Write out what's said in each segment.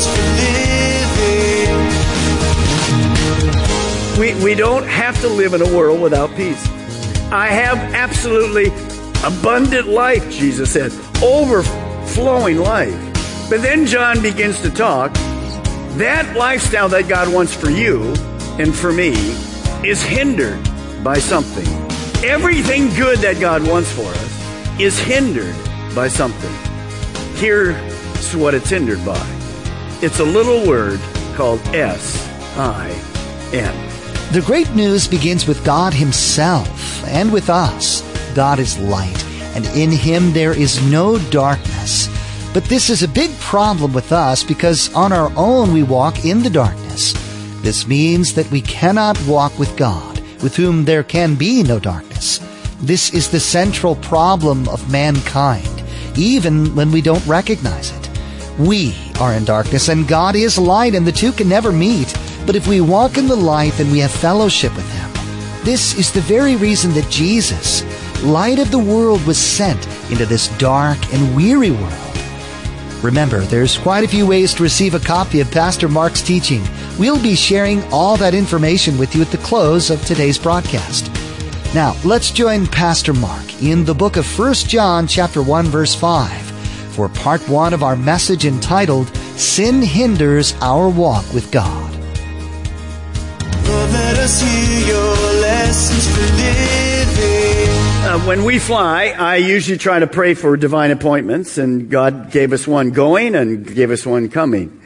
For living. We, we don't have to live in a world without peace. I have absolutely abundant life, Jesus said, overflowing life. But then John begins to talk. That lifestyle that God wants for you and for me is hindered by something. Everything good that God wants for us is hindered by something. Here's what it's hindered by it's a little word called S I N. The great news begins with God Himself and with us. God is light, and in Him there is no darkness. But this is a big problem with us because on our own we walk in the darkness. This means that we cannot walk with God, with whom there can be no darkness. This is the central problem of mankind even when we don't recognize it. We are in darkness and God is light and the two can never meet. But if we walk in the light, then we have fellowship with Him. This is the very reason that Jesus, light of the world, was sent into this dark and weary world. Remember, there's quite a few ways to receive a copy of Pastor Mark's teaching. We'll be sharing all that information with you at the close of today's broadcast. Now, let's join Pastor Mark in the book of 1 John chapter 1 verse 5 for part 1 of our message entitled Sin Hinders Our Walk with God. Uh, when we fly, I usually try to pray for divine appointments, and God gave us one going and gave us one coming.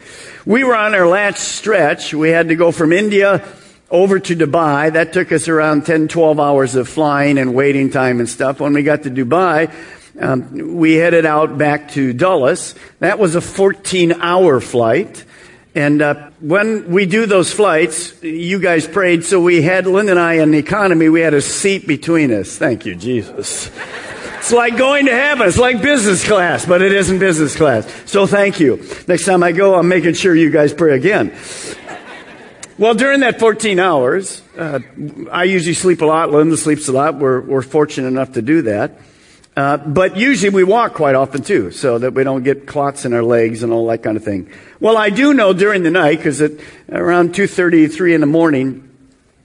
We were on our last stretch. We had to go from India over to Dubai. That took us around 10, 12 hours of flying and waiting time and stuff. When we got to Dubai, um, we headed out back to Dulles. That was a 14 hour flight. And uh, when we do those flights, you guys prayed, so we had, Lynn and I in the economy, we had a seat between us. Thank you, Jesus. It's like going to heaven. It's like business class, but it isn't business class. So thank you. Next time I go, I'm making sure you guys pray again. Well, during that 14 hours, uh, I usually sleep a lot. Linda sleeps a lot. We're, we're fortunate enough to do that. Uh, but usually we walk quite often too, so that we don't get clots in our legs and all that kind of thing. Well, I do know during the night, because at around 2.30, 3 in the morning,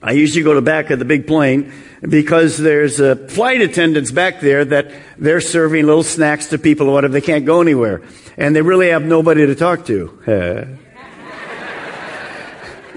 I usually go to back of the big plane because there's a flight attendants back there that they're serving little snacks to people or whatever. They can't go anywhere. And they really have nobody to talk to.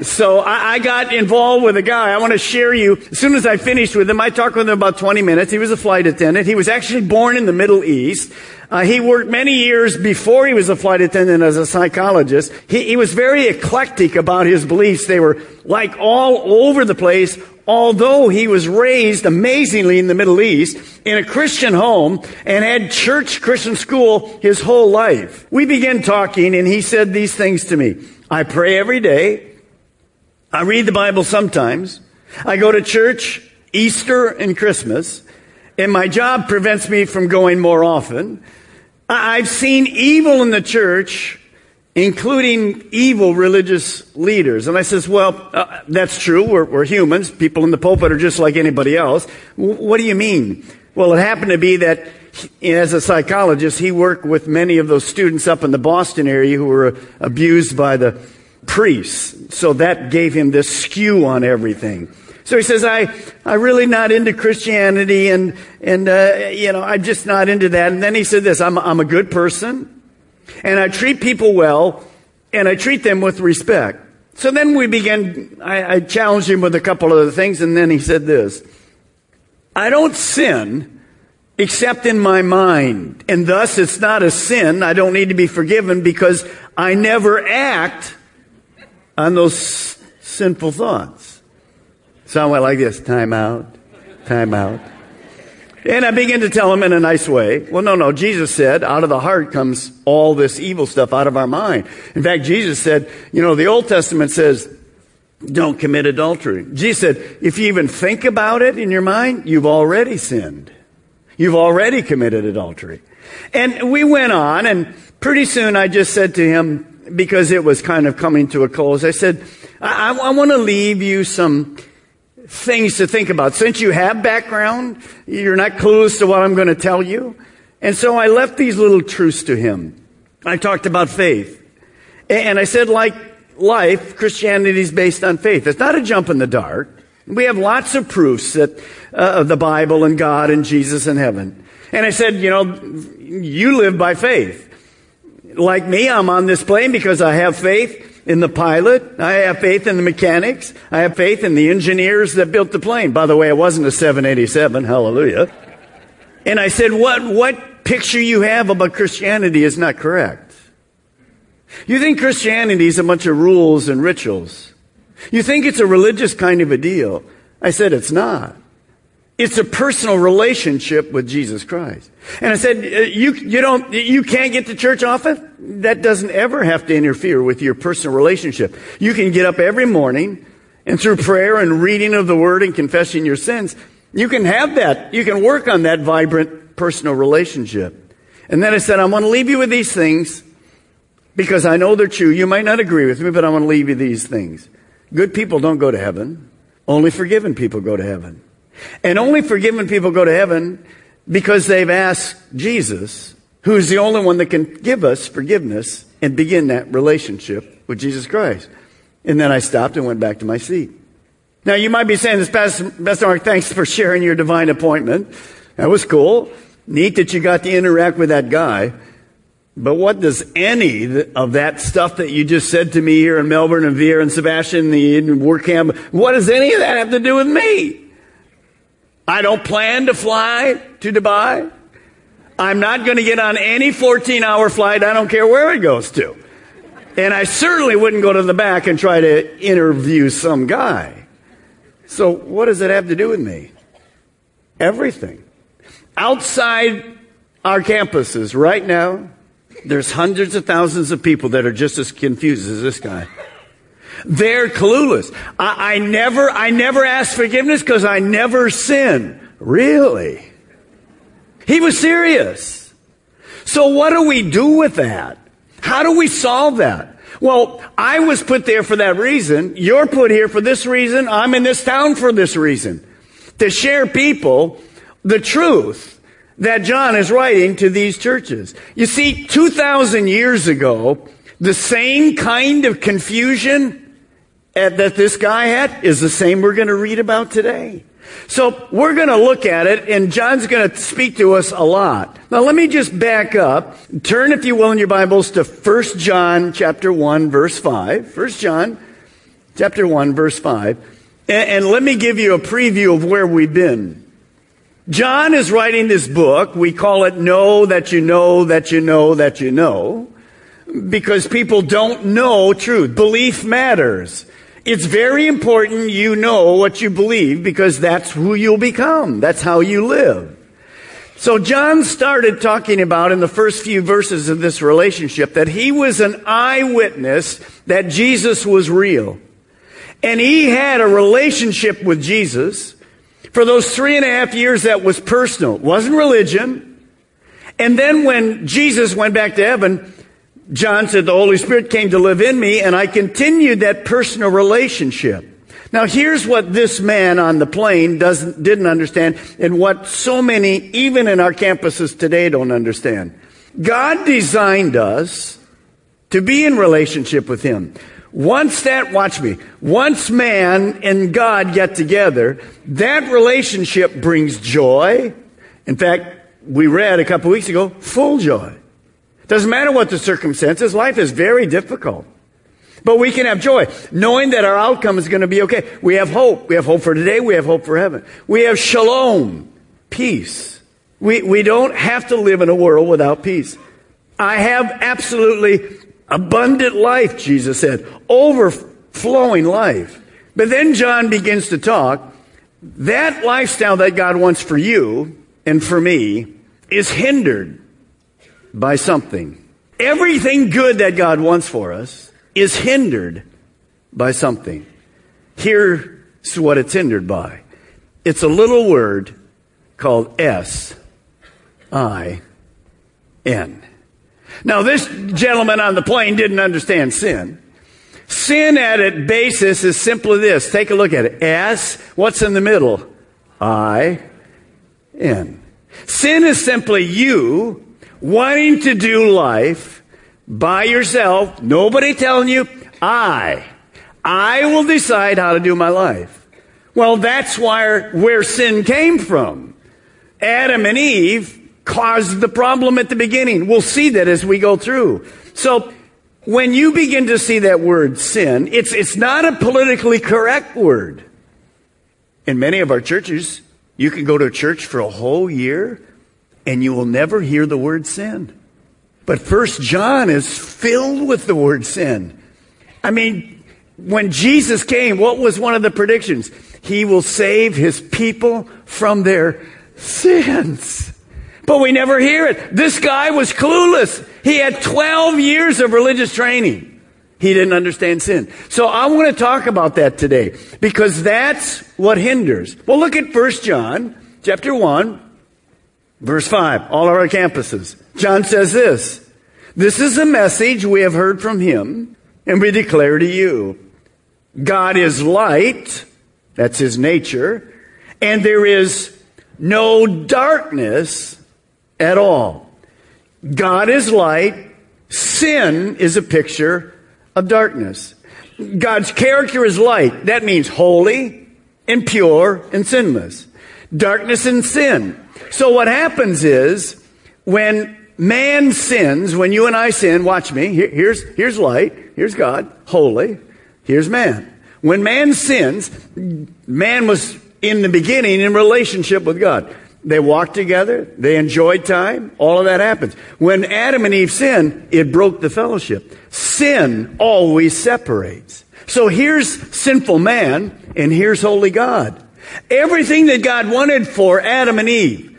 So I, I, got involved with a guy. I want to share you. As soon as I finished with him, I talked with him about 20 minutes. He was a flight attendant. He was actually born in the Middle East. Uh, he worked many years before he was a flight attendant as a psychologist. He, he was very eclectic about his beliefs. They were like all over the place, although he was raised amazingly in the Middle East in a Christian home and had church Christian school his whole life. We began talking and he said these things to me. I pray every day. I read the Bible sometimes. I go to church Easter and Christmas, and my job prevents me from going more often. I've seen evil in the church, including evil religious leaders. And I says, well, uh, that's true. We're, we're, humans. People in the pulpit are just like anybody else. W- what do you mean? Well, it happened to be that as a psychologist, he worked with many of those students up in the Boston area who were abused by the priests. So that gave him this skew on everything. So he says, I, I'm really not into Christianity and, and, uh, you know, I'm just not into that. And then he said this, I'm, I'm a good person and I treat people well and I treat them with respect. So then we began, I, I challenged him with a couple of other things and then he said this, I don't sin except in my mind. And thus it's not a sin. I don't need to be forgiven because I never act on those sinful thoughts. So I went like this, time out, time out. And I began to tell him in a nice way, well, no, no, Jesus said, out of the heart comes all this evil stuff out of our mind. In fact, Jesus said, you know, the Old Testament says, don't commit adultery. Jesus said, if you even think about it in your mind, you've already sinned. You've already committed adultery. And we went on, and pretty soon I just said to him, because it was kind of coming to a close, I said, I, I want to leave you some things to think about. Since you have background, you're not clueless to what I'm going to tell you. And so I left these little truths to him. I talked about faith. And I said, like life, Christianity is based on faith. It's not a jump in the dark. We have lots of proofs that, uh, of the Bible and God and Jesus and heaven. And I said, you know, you live by faith. Like me, I'm on this plane because I have faith in the pilot. I have faith in the mechanics. I have faith in the engineers that built the plane. By the way, it wasn't a 787. Hallelujah. And I said, what, what picture you have about Christianity is not correct. You think Christianity is a bunch of rules and rituals. You think it's a religious kind of a deal. I said it's not. It's a personal relationship with Jesus Christ. And I said, uh, you, you don't, you can't get to church often? That doesn't ever have to interfere with your personal relationship. You can get up every morning and through prayer and reading of the word and confessing your sins, you can have that. You can work on that vibrant personal relationship. And then I said, I'm going to leave you with these things because I know they're true. You might not agree with me, but I want to leave you these things. Good people don't go to heaven. Only forgiven people go to heaven. And only forgiven people go to heaven because they've asked Jesus, who is the only one that can give us forgiveness and begin that relationship with Jesus Christ. And then I stopped and went back to my seat. Now you might be saying this, Pastor, Mark, thanks for sharing your divine appointment. That was cool. Neat that you got to interact with that guy. But what does any of that stuff that you just said to me here in Melbourne and Viera and Sebastian, the work camp, what does any of that have to do with me? I don't plan to fly to Dubai. I'm not going to get on any 14 hour flight. I don't care where it goes to. And I certainly wouldn't go to the back and try to interview some guy. So what does it have to do with me? Everything. Outside our campuses right now, there's hundreds of thousands of people that are just as confused as this guy. They're clueless. I, I never, I never ask forgiveness because I never sin. Really? He was serious. So what do we do with that? How do we solve that? Well, I was put there for that reason. You're put here for this reason. I'm in this town for this reason. To share people the truth that John is writing to these churches. You see, 2,000 years ago, the same kind of confusion that this guy had is the same we're going to read about today. So we're going to look at it and John's going to speak to us a lot. Now let me just back up. Turn if you will in your Bibles to 1 John chapter 1 verse 5. 1 John chapter 1 verse 5. And, and let me give you a preview of where we've been. John is writing this book. We call it Know That You Know That You Know That You Know. Because people don't know truth. Belief matters. It's very important you know what you believe because that's who you'll become. That's how you live. So John started talking about in the first few verses of this relationship that he was an eyewitness that Jesus was real. And he had a relationship with Jesus for those three and a half years that was personal. It wasn't religion. And then when Jesus went back to heaven, John said, the Holy Spirit came to live in me and I continued that personal relationship. Now here's what this man on the plane doesn't, didn't understand and what so many, even in our campuses today, don't understand. God designed us to be in relationship with Him. Once that, watch me, once man and God get together, that relationship brings joy. In fact, we read a couple weeks ago, full joy. Doesn't matter what the circumstances, life is very difficult. But we can have joy, knowing that our outcome is going to be okay. We have hope. We have hope for today. We have hope for heaven. We have shalom, peace. We, we don't have to live in a world without peace. I have absolutely abundant life, Jesus said. Overflowing life. But then John begins to talk. That lifestyle that God wants for you and for me is hindered by something. Everything good that God wants for us is hindered by something. Here's what it's hindered by. It's a little word called S I N. Now, this gentleman on the plane didn't understand sin. Sin at its basis is simply this. Take a look at it. S, what's in the middle? I, N. Sin is simply you wanting to do life by yourself, nobody telling you, I, I will decide how to do my life. Well, that's why, where sin came from. Adam and Eve caused the problem at the beginning. We'll see that as we go through. So, when you begin to see that word sin, it's, it's not a politically correct word. In many of our churches, you can go to a church for a whole year and you will never hear the word sin. But first John is filled with the word sin. I mean, when Jesus came, what was one of the predictions? He will save his people from their sins. But we never hear it. This guy was clueless. He had 12 years of religious training. He didn't understand sin. So I want to talk about that today because that's what hinders. Well, look at 1 John chapter 1 verse 5. All our campuses. John says this. This is a message we have heard from him and we declare to you. God is light. That's his nature. And there is no darkness at all. God is light. Sin is a picture of darkness. God's character is light. That means holy and pure and sinless. Darkness and sin. So what happens is when man sins, when you and I sin, watch me, here, here's, here's light, here's God, holy, here's man. When man sins, man was in the beginning in relationship with God. They walked together. They enjoyed time. All of that happens. When Adam and Eve sinned, it broke the fellowship. Sin always separates. So here's sinful man and here's holy God. Everything that God wanted for Adam and Eve,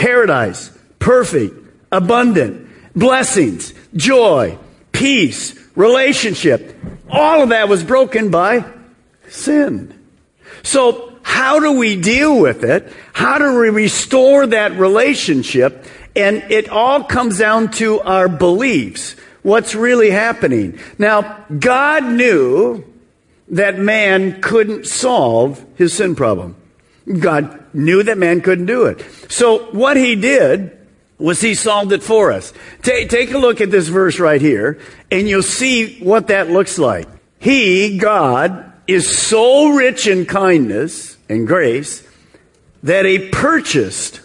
paradise, perfect, abundant, blessings, joy, peace, relationship, all of that was broken by sin. So how do we deal with it? How do we restore that relationship? And it all comes down to our beliefs. What's really happening? Now, God knew that man couldn't solve his sin problem. God knew that man couldn't do it. So what he did was he solved it for us. Take, take a look at this verse right here, and you'll see what that looks like. He, God, is so rich in kindness and grace that he purchased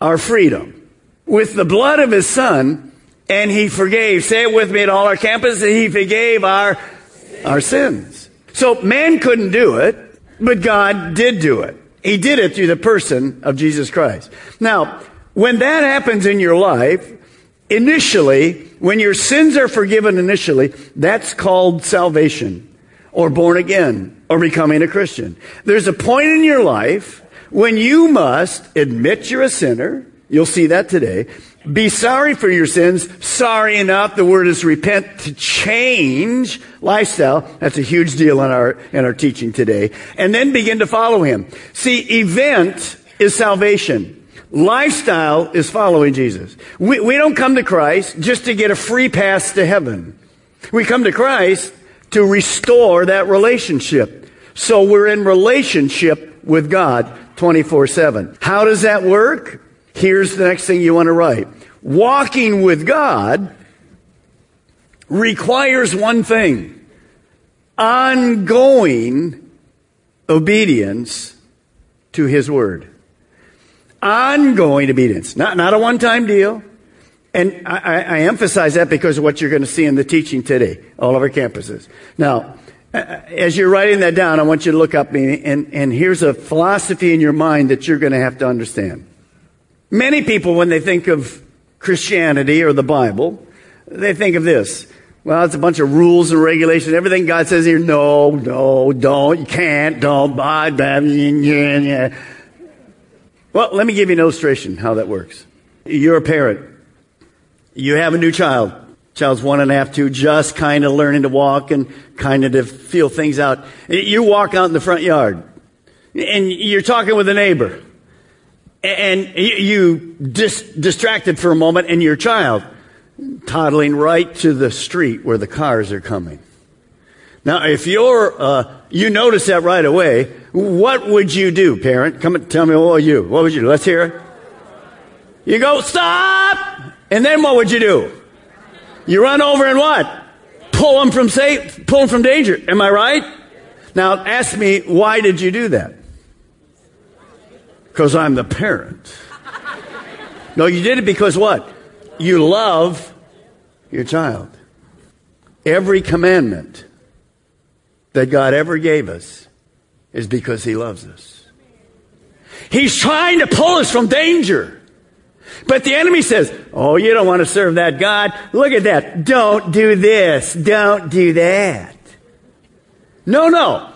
our freedom with the blood of his son and he forgave. Say it with me at all our campuses. He forgave our, our sins. So man couldn't do it, but God did do it. He did it through the person of Jesus Christ. Now, when that happens in your life, initially, when your sins are forgiven initially, that's called salvation or born again or becoming a Christian. There's a point in your life when you must admit you're a sinner. You'll see that today. Be sorry for your sins. Sorry enough. The word is repent to change lifestyle. That's a huge deal in our, in our teaching today. And then begin to follow him. See, event is salvation. Lifestyle is following Jesus. We, we don't come to Christ just to get a free pass to heaven. We come to Christ to restore that relationship. So we're in relationship with God 24 7. How does that work? Here's the next thing you want to write. Walking with God requires one thing ongoing obedience to His Word. Ongoing obedience. Not, not a one time deal. And I, I, emphasize that because of what you're going to see in the teaching today, all of our campuses. Now, uh, uh, as you're writing that down, I want you to look up me, and, and here's a philosophy in your mind that you're going to have to understand. Many people, when they think of Christianity or the Bible, they think of this. Well, it's a bunch of rules and regulations. Everything God says here, no, no, don't, you can't, don't, buy, bad, yeah, yeah. Well, let me give you an illustration how that works. You're a parent. You have a new child. Child's one and a half, two, just kind of learning to walk and kind of to feel things out. You walk out in the front yard and you're talking with a neighbor and you dis- distracted for a moment and your child toddling right to the street where the cars are coming. Now, if you're, uh, you notice that right away, what would you do, parent? Come and tell me what would you, what would you do? Let's hear it. You go, stop! And then what would you do? You run over and what? Pull them from safe, pull them from danger. Am I right? Now ask me, why did you do that? Because I'm the parent. No, you did it because what? You love your child. Every commandment that God ever gave us is because He loves us. He's trying to pull us from danger. But the enemy says, Oh, you don't want to serve that God. Look at that. Don't do this. Don't do that. No, no.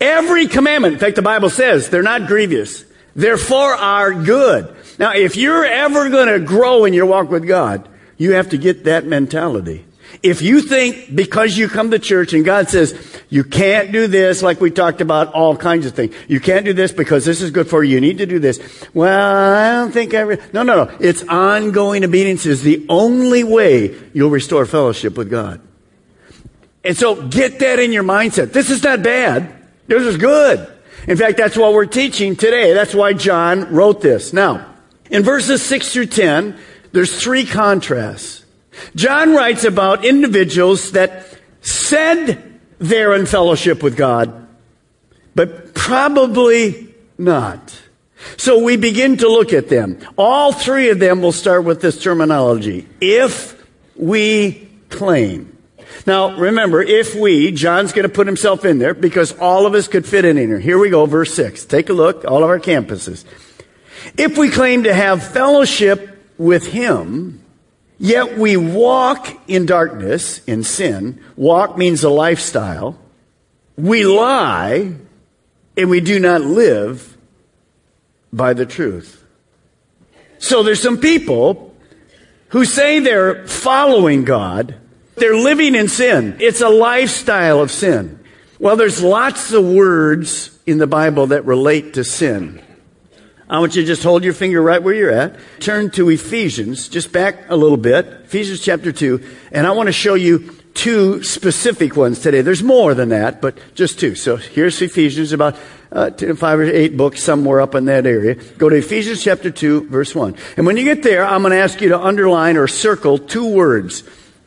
Every commandment, in fact, the Bible says they're not grievous. They're for our good. Now, if you're ever going to grow in your walk with God, you have to get that mentality. If you think because you come to church and God says, you can't do this, like we talked about all kinds of things. You can't do this because this is good for you. You need to do this. Well, I don't think I, re-. no, no, no. It's ongoing obedience is the only way you'll restore fellowship with God. And so get that in your mindset. This is not bad. This is good. In fact, that's what we're teaching today. That's why John wrote this. Now, in verses 6 through 10, there's three contrasts. John writes about individuals that said they're in fellowship with God, but probably not. So we begin to look at them. All three of them will start with this terminology. If we claim. Now, remember, if we, John's going to put himself in there because all of us could fit in here. Here we go, verse 6. Take a look, all of our campuses. If we claim to have fellowship with him, Yet we walk in darkness, in sin. Walk means a lifestyle. We lie, and we do not live by the truth. So there's some people who say they're following God. They're living in sin. It's a lifestyle of sin. Well, there's lots of words in the Bible that relate to sin. I want you to just hold your finger right where you're at. Turn to Ephesians, just back a little bit. Ephesians chapter 2. And I want to show you two specific ones today. There's more than that, but just two. So here's Ephesians, about uh, five or eight books somewhere up in that area. Go to Ephesians chapter 2, verse 1. And when you get there, I'm going to ask you to underline or circle two words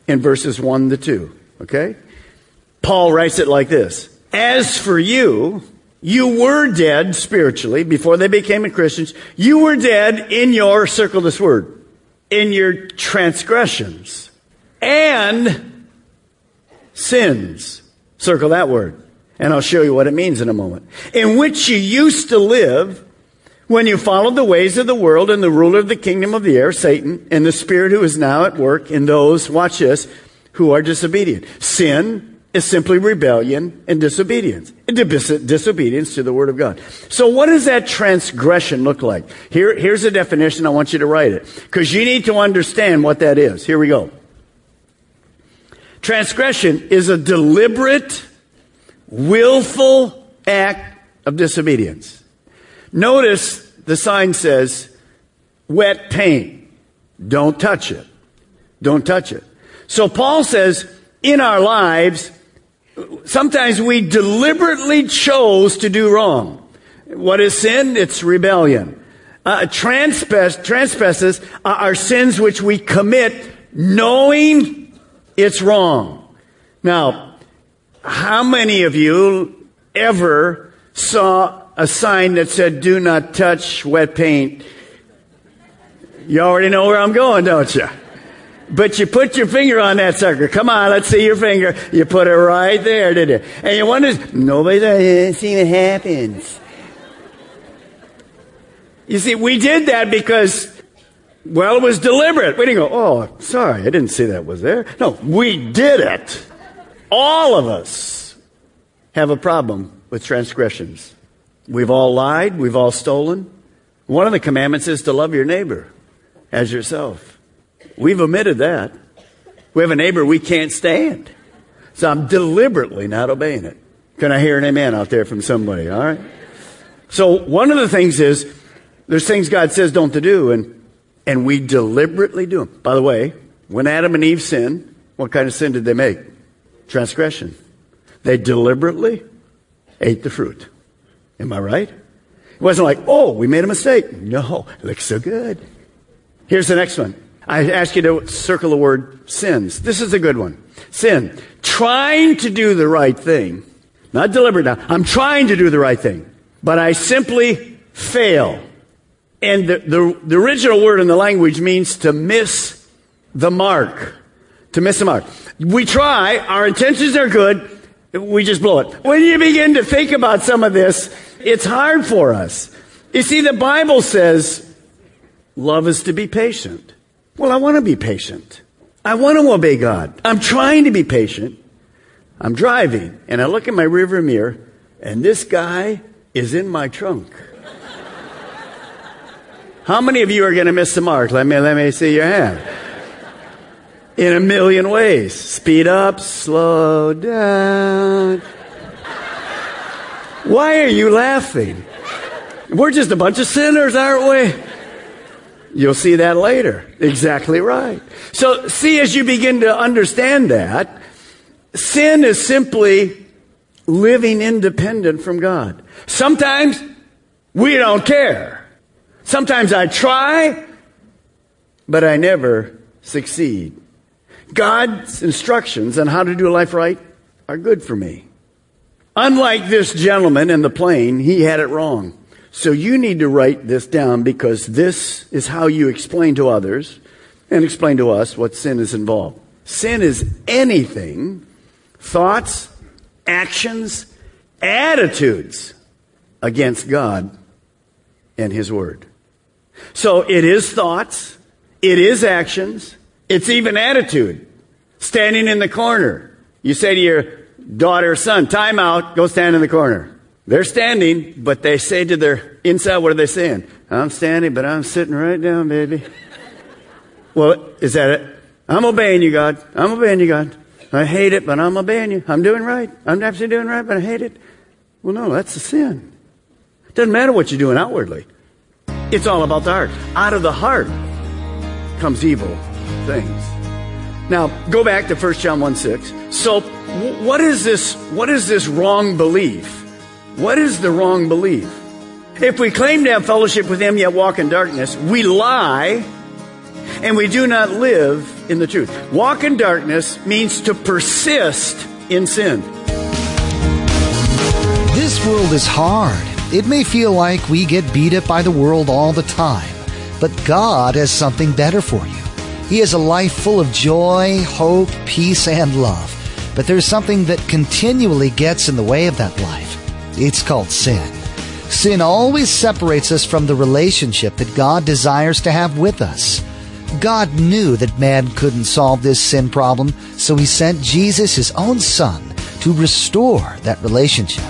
in verses 1 to 2. Okay? Paul writes it like this. As for you, you were dead spiritually before they became Christians. You were dead in your, circle this word, in your transgressions and sins. Circle that word. And I'll show you what it means in a moment. In which you used to live when you followed the ways of the world and the ruler of the kingdom of the air, Satan, and the spirit who is now at work in those, watch this, who are disobedient. Sin, is simply rebellion and disobedience. Disobedience to the Word of God. So what does that transgression look like? Here, here's a definition. I want you to write it. Because you need to understand what that is. Here we go. Transgression is a deliberate, willful act of disobedience. Notice the sign says, wet paint. Don't touch it. Don't touch it. So Paul says, in our lives, sometimes we deliberately chose to do wrong. What is sin? It's rebellion. Uh, transpass, are sins which we commit knowing it's wrong. Now, how many of you ever saw a sign that said, do not touch wet paint? You already know where I'm going, don't you? But you put your finger on that sucker. Come on, let's see your finger. You put it right there, did you? And you wonder, nobody's uh, see what happens. You see, we did that because Well, it was deliberate. We didn't go, oh, sorry, I didn't see that was there. No, we did it. All of us have a problem with transgressions. We've all lied, we've all stolen. One of the commandments is to love your neighbor as yourself. We've omitted that. We have a neighbor we can't stand. So I'm deliberately not obeying it. Can I hear an amen out there from somebody? All right. So one of the things is there's things God says don't to do and, and we deliberately do them. By the way, when Adam and Eve sinned, what kind of sin did they make? Transgression. They deliberately ate the fruit. Am I right? It wasn't like, oh, we made a mistake. No, it looks so good. Here's the next one. I ask you to circle the word sins. This is a good one. Sin. Trying to do the right thing. Not deliberate now. I'm trying to do the right thing. But I simply fail. And the, the, the original word in the language means to miss the mark. To miss the mark. We try, our intentions are good, we just blow it. When you begin to think about some of this, it's hard for us. You see, the Bible says love is to be patient. Well, I want to be patient. I want to obey God. I'm trying to be patient. I'm driving and I look in my rearview mirror and this guy is in my trunk. How many of you are going to miss the mark? Let me, let me see your hand. In a million ways. Speed up, slow down. Why are you laughing? We're just a bunch of sinners, aren't we? You'll see that later. Exactly right. So, see, as you begin to understand that, sin is simply living independent from God. Sometimes we don't care. Sometimes I try, but I never succeed. God's instructions on how to do life right are good for me. Unlike this gentleman in the plane, he had it wrong. So you need to write this down because this is how you explain to others and explain to us what sin is involved. Sin is anything, thoughts, actions, attitudes against God and His Word. So it is thoughts, it is actions, it's even attitude. Standing in the corner. You say to your daughter son, time out, go stand in the corner. They're standing, but they say to their inside, what are they saying? I'm standing, but I'm sitting right down, baby. well, is that it? I'm obeying you, God. I'm obeying you, God. I hate it, but I'm obeying you. I'm doing right. I'm actually doing right, but I hate it. Well, no, that's a sin. It doesn't matter what you're doing outwardly. It's all about the heart. Out of the heart comes evil things. Now, go back to 1 John 1 6. So, what is this, what is this wrong belief? What is the wrong belief? If we claim to have fellowship with Him yet walk in darkness, we lie and we do not live in the truth. Walk in darkness means to persist in sin. This world is hard. It may feel like we get beat up by the world all the time, but God has something better for you. He has a life full of joy, hope, peace, and love. But there's something that continually gets in the way of that life. It's called sin. Sin always separates us from the relationship that God desires to have with us. God knew that man couldn't solve this sin problem, so he sent Jesus, his own son, to restore that relationship.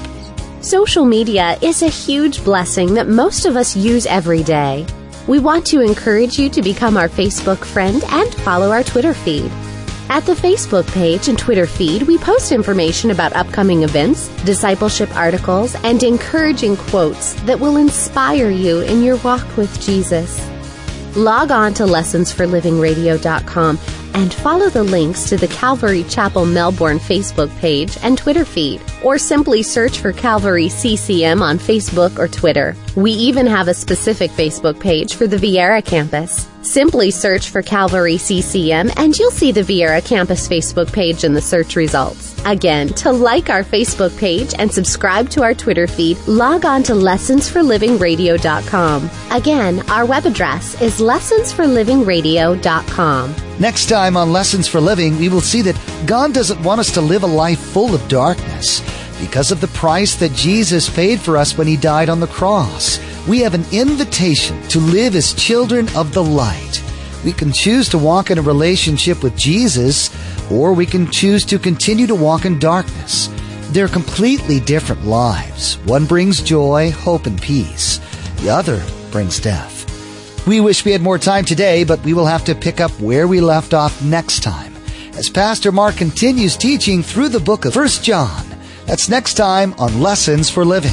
Social media is a huge blessing that most of us use every day. We want to encourage you to become our Facebook friend and follow our Twitter feed. At the Facebook page and Twitter feed, we post information about upcoming events, discipleship articles, and encouraging quotes that will inspire you in your walk with Jesus. Log on to lessonsforlivingradio.com and follow the links to the Calvary Chapel Melbourne Facebook page and Twitter feed, or simply search for Calvary CCM on Facebook or Twitter. We even have a specific Facebook page for the Viera campus. Simply search for Calvary CCM and you'll see the Viera campus Facebook page in the search results. Again, to like our Facebook page and subscribe to our Twitter feed, log on to lessonsforlivingradio.com. Again, our web address is lessonsforlivingradio.com. Next time on Lessons for Living, we will see that God doesn't want us to live a life full of darkness. Because of the price that Jesus paid for us when he died on the cross, we have an invitation to live as children of the light. We can choose to walk in a relationship with Jesus, or we can choose to continue to walk in darkness. They're completely different lives. One brings joy, hope, and peace. The other brings death. We wish we had more time today, but we will have to pick up where we left off next time as Pastor Mark continues teaching through the book of 1 John. That's next time on Lessons for Living.